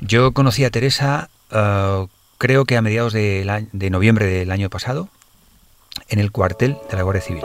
Yo conocí a Teresa uh, creo que a mediados de, de noviembre del año pasado en el cuartel de la Guardia Civil.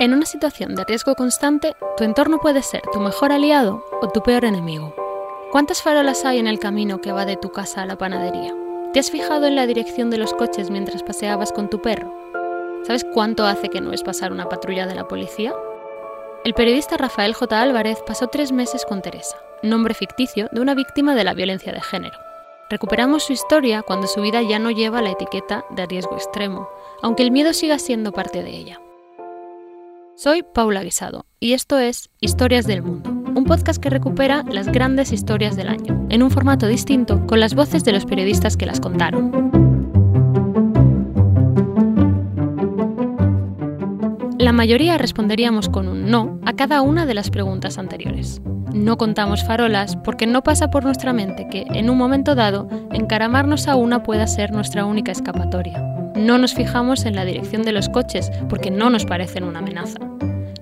En una situación de riesgo constante, tu entorno puede ser tu mejor aliado o tu peor enemigo. ¿Cuántas farolas hay en el camino que va de tu casa a la panadería? ¿Te has fijado en la dirección de los coches mientras paseabas con tu perro? ¿Sabes cuánto hace que no es pasar una patrulla de la policía? El periodista Rafael J. Álvarez pasó tres meses con Teresa, nombre ficticio de una víctima de la violencia de género. Recuperamos su historia cuando su vida ya no lleva la etiqueta de riesgo extremo, aunque el miedo siga siendo parte de ella. Soy Paula Guisado y esto es Historias del Mundo, un podcast que recupera las grandes historias del año, en un formato distinto con las voces de los periodistas que las contaron. La mayoría responderíamos con un no a cada una de las preguntas anteriores. No contamos farolas porque no pasa por nuestra mente que, en un momento dado, encaramarnos a una pueda ser nuestra única escapatoria. No nos fijamos en la dirección de los coches porque no nos parecen una amenaza.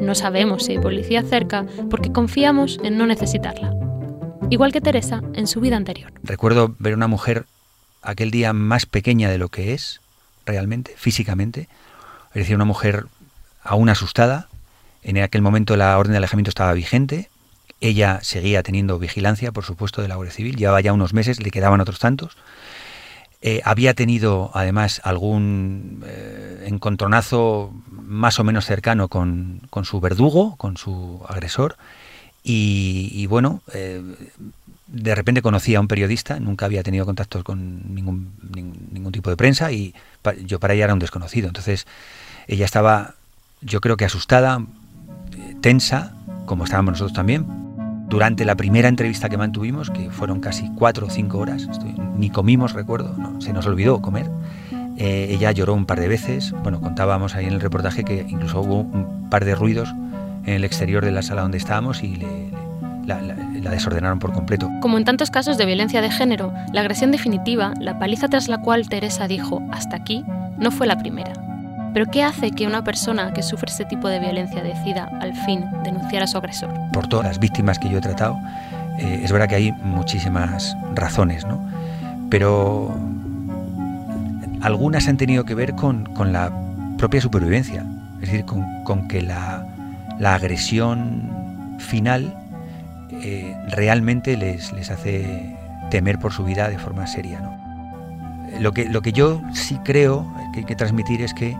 No sabemos si hay policía cerca porque confiamos en no necesitarla. Igual que Teresa en su vida anterior. Recuerdo ver una mujer aquel día más pequeña de lo que es, realmente, físicamente. Es decir, una mujer aún asustada. En aquel momento la orden de alejamiento estaba vigente. Ella seguía teniendo vigilancia, por supuesto, de la Guardia Civil. Llevaba ya unos meses, le quedaban otros tantos. Eh, había tenido además algún eh, encontronazo más o menos cercano con, su verdugo, con su agresor, y, bueno, eh, de repente conocí a un periodista, nunca había tenido contactos con ningún, ningún, tipo de prensa y yo para ella era un desconocido. Entonces ella estaba, yo creo que asustada, tensa, como estábamos nosotros también, durante la primera entrevista que mantuvimos, que fueron casi cuatro o cinco horas, ni comimos, recuerdo, se nos olvidó comer. Eh, ella lloró un par de veces. Bueno, contábamos ahí en el reportaje que incluso hubo un par de ruidos en el exterior de la sala donde estábamos y la, desordenaron por completo. Como en tantos casos de violencia de género, la agresión definitiva, la paliza tras la cual Teresa dijo hasta aquí, no fue la primera. Pero ¿qué hace que una persona que sufre este tipo de violencia decida al fin denunciar a su agresor? Por todas las víctimas que yo he tratado, eh, es verdad que hay muchísimas razones, ¿no? Pero algunas han tenido que ver con, la propia supervivencia, es decir, con, que la, agresión final eh, realmente les, les hace temer por su vida de forma seria. ¿no? Lo, que, lo que yo sí creo que hay que transmitir es que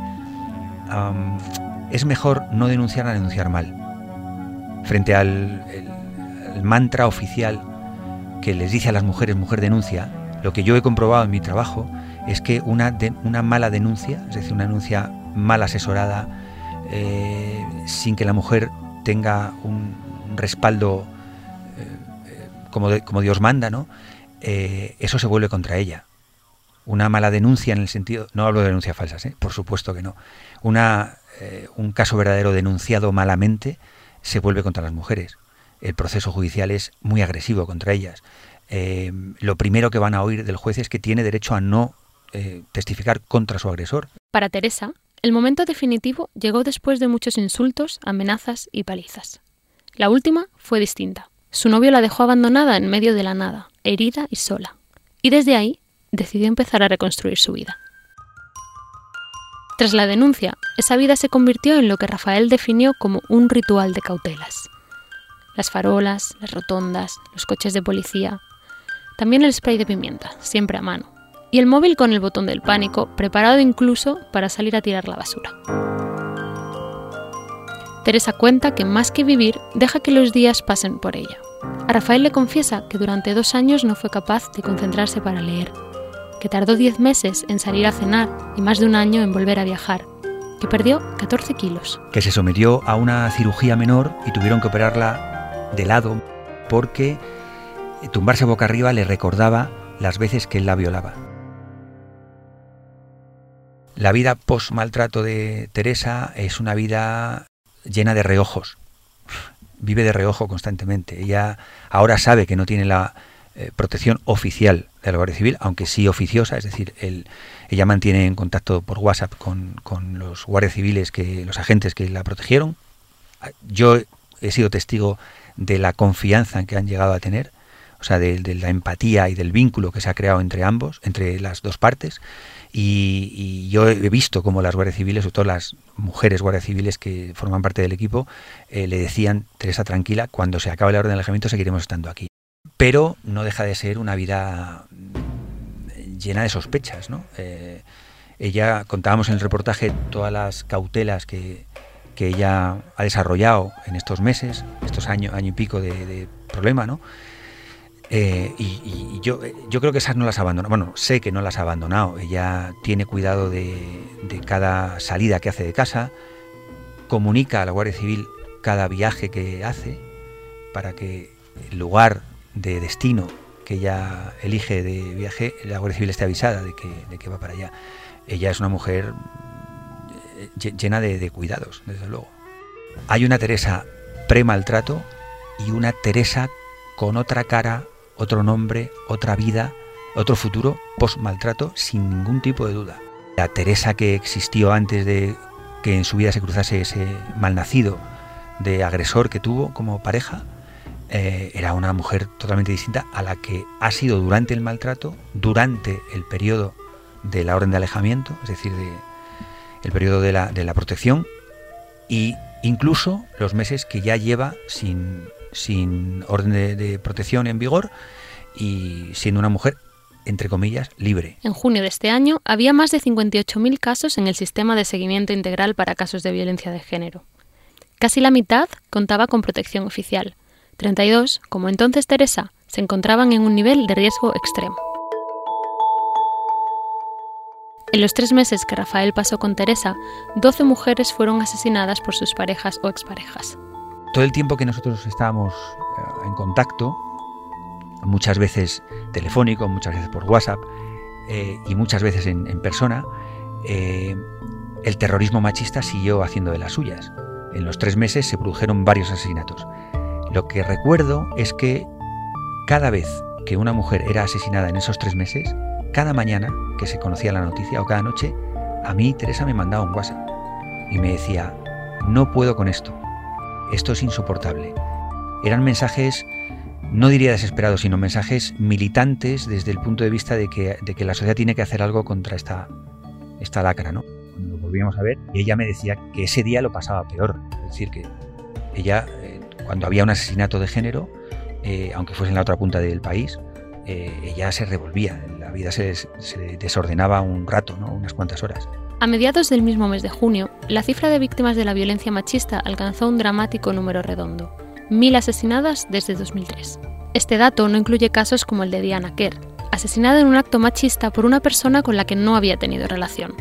es mejor no denunciar a denunciar mal. Frente al mantra oficial que les dice a las mujeres, mujer denuncia, lo que yo he comprobado en mi trabajo es que una, mala denuncia, es decir, una denuncia mal asesorada, eh, sin que la mujer tenga un respaldo eh, como, como, Dios manda, ¿no? Eh, eso se vuelve contra ella una mala denuncia en el sentido, no hablo de denuncias falsas, ¿eh? por supuesto que no, eh, un caso verdadero denunciado malamente se vuelve contra las mujeres. El proceso judicial es muy agresivo contra ellas. Eh, lo primero que van a oír del juez es que tiene derecho a no testificar contra su agresor. Para Teresa, el momento definitivo llegó después de muchos insultos, amenazas y palizas. La última fue distinta. Su novio la dejó abandonada en medio de la nada, herida y sola. Y desde ahí decidió empezar a reconstruir su vida. Tras la denuncia, esa vida se convirtió en lo que Rafael definió como un ritual de cautelas. Las farolas, las rotondas, los coches de policía, también el spray de pimienta, siempre a mano, y el móvil con el botón del pánico, preparado incluso para salir a tirar la basura. Teresa cuenta que más que vivir, deja que los días pasen por ella. A Rafael le confiesa que durante dos años no fue capaz de concentrarse para leer, que tardó 10 meses en salir a cenar y más de un año en volver a viajar, que perdió 14 kilos. Que se sometió a una cirugía menor y tuvieron que operarla de lado porque tumbarse boca arriba le recordaba las veces que él la violaba. La vida post-maltrato de Teresa es una vida llena de reojos. Vive de reojo constantemente. Ella ahora sabe que no tiene la eh, protección oficial de la Guardia Civil, aunque sí oficiosa, es decir, ella mantiene en contacto por WhatsApp con, los guardias civiles, que, los agentes que la protegieron. Yo he sido testigo de la confianza que han llegado a tener, o sea, de, la empatía y del vínculo que se ha creado entre ambos, entre las dos partes. Y, yo he visto como las guardias civiles, sobre todo las mujeres guardias civiles que forman parte del equipo, eh, le decían, Teresa, tranquila, cuando se acabe la orden de alejamiento seguiremos estando aquí. Pero no deja de ser una vida llena de sospechas, ¿no? Eh, ella, contábamos en el reportaje todas las cautelas que, que ella ha desarrollado en estos meses, estos años, año y pico de, problema, ¿no? Eh, y, yo, yo creo que esas no las ha. Bueno, sé que no las ha abandonado. Ella tiene cuidado de, de, cada salida que hace de casa, comunica a la Guardia Civil cada viaje que hace para que el lugar de destino que ella elige de viaje, la Guardia Civil esté avisada de que, de que va para allá. Ella es una mujer llena de, cuidados, desde luego. Hay una Teresa pre-maltrato y una Teresa con otra cara, otro nombre, otra vida, otro futuro post-maltrato, sin ningún tipo de duda. La Teresa que existió antes de que en su vida se cruzase ese malnacido de agresor que tuvo como pareja, eh, era una mujer totalmente distinta a la que ha sido durante el maltrato, durante el periodo de la orden de alejamiento, es decir, de, el periodo de la, de la protección y incluso los meses que ya lleva sin, sin orden de, protección en vigor y siendo una mujer entre comillas, libre. En junio de este año había más de 58.000 casos en el sistema de seguimiento integral para casos de violencia de género. Casi la mitad contaba con protección oficial. 32, como entonces Teresa, se encontraban en un nivel de riesgo extremo. En los tres meses que Rafael pasó con Teresa, 12 mujeres fueron asesinadas por sus parejas o exparejas. Todo el tiempo que nosotros estábamos eh, en contacto, muchas veces telefónico, muchas veces por WhatsApp eh, y muchas veces en, persona, eh, el terrorismo machista siguió haciendo de las suyas. En los tres meses se produjeron varios asesinatos. Lo que recuerdo es que cada vez que una mujer era asesinada en esos tres meses, cada mañana que se conocía la noticia o cada noche, a mí Teresa me mandaba un WhatsApp y me decía, no puedo con esto, esto es insoportable. Eran mensajes, no diría desesperados, sino mensajes militantes desde el punto de vista de que, la sociedad tiene que hacer algo contra esta, esta lacra. ¿no? Cuando volvíamos a ver, ella me decía que ese día lo pasaba peor. Es decir, que ella, eh, cuando había un asesinato de género, eh, aunque fuese en la otra punta del país, eh, ella se revolvía, la vida se, desordenaba un rato, ¿no? unas cuantas horas. A mediados del mismo mes de junio, la cifra de víctimas de la violencia machista alcanzó un dramático número redondo, mil asesinadas desde 2003. Este dato no incluye casos como el de Diana Kerr, asesinada en un acto machista por una persona con la que no había tenido relación.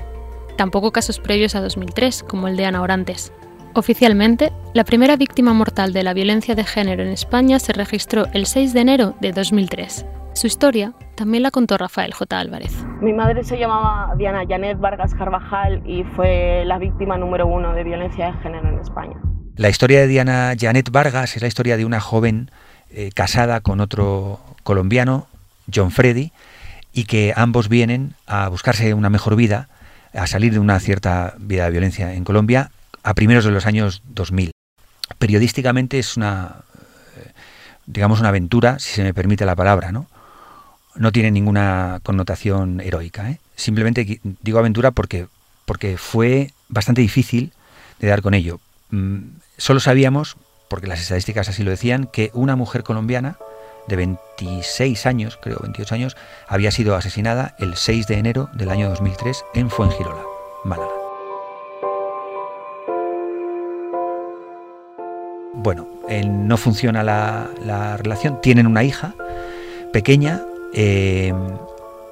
Tampoco casos previos a 2003, como el de Ana Orantes. Oficialmente, la primera víctima mortal de la violencia de género en España se registró el 6 de enero de 2003, su historia también la contó Rafael J. Álvarez. Mi madre se llamaba Diana Janet Vargas Carvajal y fue la víctima número uno de violencia de género en España. La historia de Diana Janet Vargas es la historia de una joven eh, casada con otro colombiano, John Freddy, y que ambos vienen a buscarse una mejor vida, a salir de una cierta vida de violencia en Colombia a primeros de los años 2000. Periodísticamente es una, eh, digamos, una aventura, si se me permite la palabra, ¿no? no tiene ninguna connotación heroica. ¿eh? Simplemente digo aventura porque, porque fue bastante difícil de dar con ello. Mm, solo sabíamos, porque las estadísticas así lo decían, que una mujer colombiana de 26 años, creo 28 años, había sido asesinada el 6 de enero del año 2003 en Fuengirola, Málaga. Bueno, no funciona la, la relación, tienen una hija pequeña eh,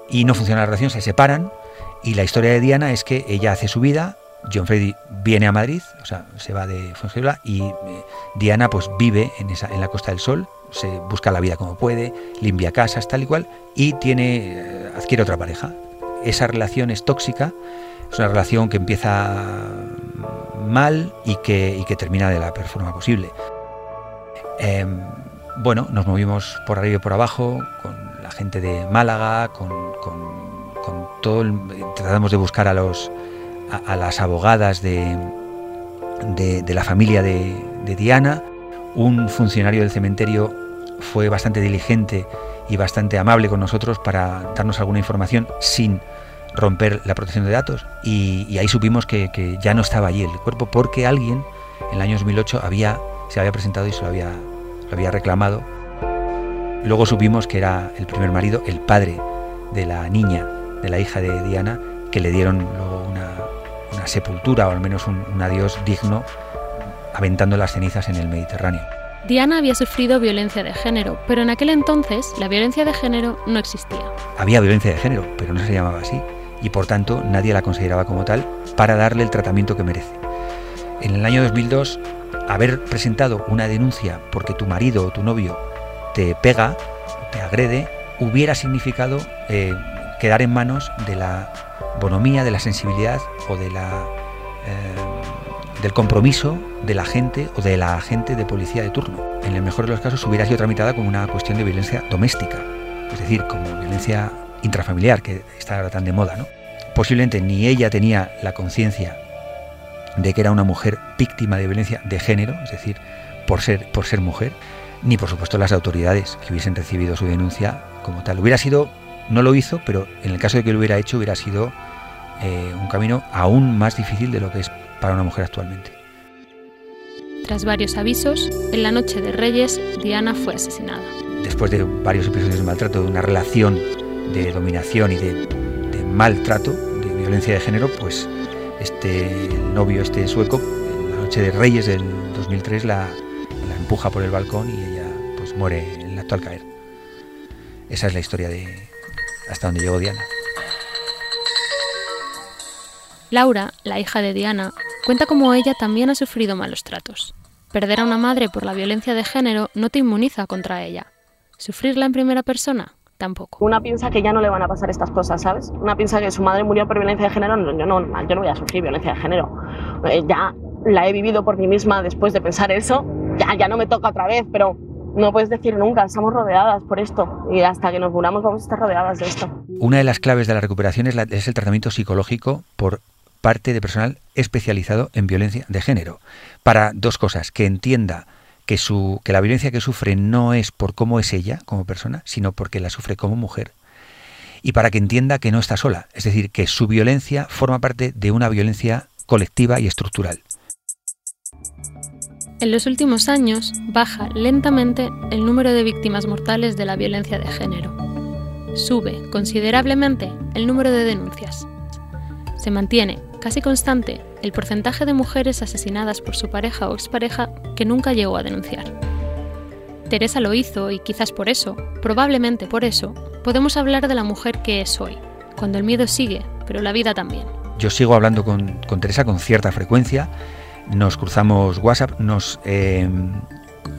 y no funciona la relación, se separan y la historia de Diana es que ella hace su vida, John Freddy viene a Madrid, o sea, se va de Fuengirola y eh, Diana pues vive en, esa, en la Costa del Sol, se busca la vida como puede, limpia casas, tal y cual, y tiene, eh, adquiere otra pareja. Esa relación es tóxica, es una relación que empieza mal y que, termina de la peor forma posible. Em, bueno, nos movimos por arriba y por abajo, con gente de Málaga, con, todo tratamos de buscar a los a, las abogadas de, de, la familia de, Diana. un funcionario del cementerio fue bastante diligente y bastante amable con nosotros para darnos alguna información sin romper la protección de datos y, ahí supimos que, ya no estaba allí el cuerpo porque alguien en el año 2008 había, se había presentado y se lo había, lo había reclamado. Luego supimos que era el primer marido, el padre de la niña, de la hija de Diana, que le dieron luego una, sepultura o al menos un, un adiós digno aventando las cenizas en el Mediterráneo. Diana había sufrido violencia de género, pero en aquel entonces la violencia de género no existía. Había violencia de género, pero no se llamaba así, y por tanto nadie la consideraba como tal para darle el tratamiento que merece. En el año 2002, haber presentado una denuncia porque tu marido o tu novio te pega, te agrede, hubiera significado eh, quedar en manos de la bonomía, de la sensibilidad o de la, eh, del compromiso de la gente o de la agente de policía de turno. En el mejor de los casos hubiera sido tramitada como una cuestión de violencia doméstica, es decir, como violencia intrafamiliar, que está ahora tan de moda. ¿no? Posiblemente ni ella tenía la conciencia de que era una mujer víctima de violencia de género, es decir, por ser, por ser mujer, ni por supuesto las autoridades que hubiesen recibido su denuncia como tal. Hubiera sido, no lo hizo, pero en el caso de que lo hubiera hecho hubiera sido eh, un camino aún más difícil de lo que es para una mujer actualmente. Tras varios avisos, en la noche de Reyes, Diana fue asesinada. Después de varios episodios de maltrato, de una relación de dominación y de, maltrato, de violencia de género, pues este novio, este sueco, en la noche de Reyes del 2003 la, la empuja por el balcón y ella pues muere en el acto al caer. Esa es la historia de hasta donde llegó Diana. Laura, la hija de Diana, cuenta cómo ella también ha sufrido malos tratos. Perder a una madre por la violencia de género no te inmuniza contra ella. Sufrirla en primera persona tampoco. Una piensa que ya no le van a pasar estas cosas, ¿sabes? Una piensa que su madre murió por violencia de género, yo no, yo no voy a sufrir violencia de género. Eh, ya la he vivido por mí misma después de pensar eso, ya, ya no me toca otra vez, pero no puedes decir nunca, estamos rodeadas por esto y hasta que nos muramos vamos a estar rodeadas de esto. Una de las claves de la recuperación es, es el tratamiento psicológico por parte de personal especializado en violencia de género, para dos cosas, que entienda que, su, que la violencia que sufre no es por cómo es ella como persona, sino porque la sufre como mujer, y para que entienda que no está sola, es decir, que su violencia forma parte de una violencia colectiva y estructural. En los últimos años baja lentamente el número de víctimas mortales de la violencia de género. Sube considerablemente el número de denuncias. Se mantiene casi constante el porcentaje de mujeres asesinadas por su pareja o expareja que nunca llegó a denunciar. Teresa lo hizo y quizás por eso, probablemente por eso, podemos hablar de la mujer que es hoy, cuando el miedo sigue, pero la vida también. Yo sigo hablando con, Teresa con cierta frecuencia, nos cruzamos WhatsApp, nos, em,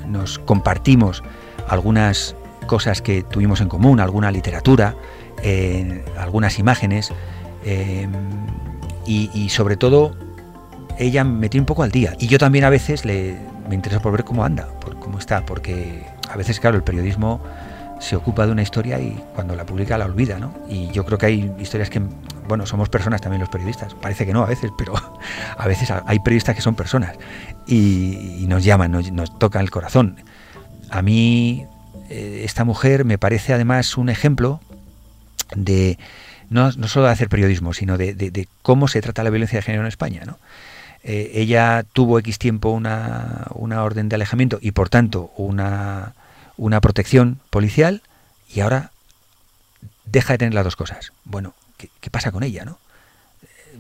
nos compartimos algunas cosas que tuvimos en común, alguna literatura, eh, algunas imágenes. Em, y, sobre todo ella me tiene un poco al día. Y yo también a veces le, me interesa por ver cómo anda, por cómo está, porque a veces, claro, el periodismo se ocupa de una historia y cuando la publica la olvida, ¿no? Y yo creo que hay historias que, bueno, somos personas también los periodistas, parece que no a veces, pero a veces hay periodistas que son personas y, nos llaman, nos, nos, tocan el corazón. A mí eh, esta mujer me parece además un ejemplo de no, solo de hacer periodismo, sino de, cómo se trata la violencia de género en España. ¿no? Eh, ella tuvo X tiempo una, orden de alejamiento y por tanto una, una protección policial y ahora deja de tener las dos cosas. Bueno, ¿qué, pasa con ella? ¿no?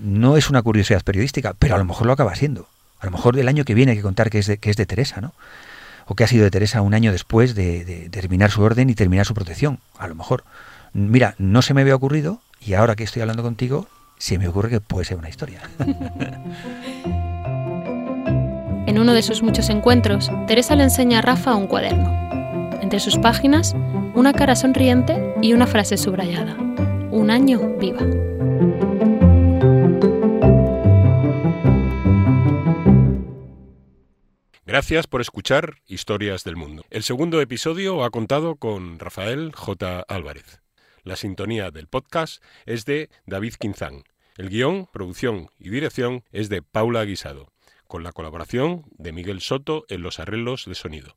no es una curiosidad periodística, pero a lo mejor lo acaba siendo. A lo mejor el año que viene hay que contar que es de, que es de Teresa, ¿no? O que ha sido de Teresa un año después de, de terminar su orden y terminar su protección. A lo mejor. Mira, no se me había ocurrido, y ahora que estoy hablando contigo, se me ocurre que puede ser una historia. En uno de sus muchos encuentros, Teresa le enseña a Rafa un cuaderno. Entre sus páginas, una cara sonriente y una frase subrayada. Un año viva. Gracias por escuchar Historias del Mundo. El segundo episodio ha contado con Rafael J. Álvarez. La sintonía del podcast es de David Quinzán. El guion, producción y dirección es de Paula Guisado. con la colaboración de Miguel Soto en los arreglos de sonido.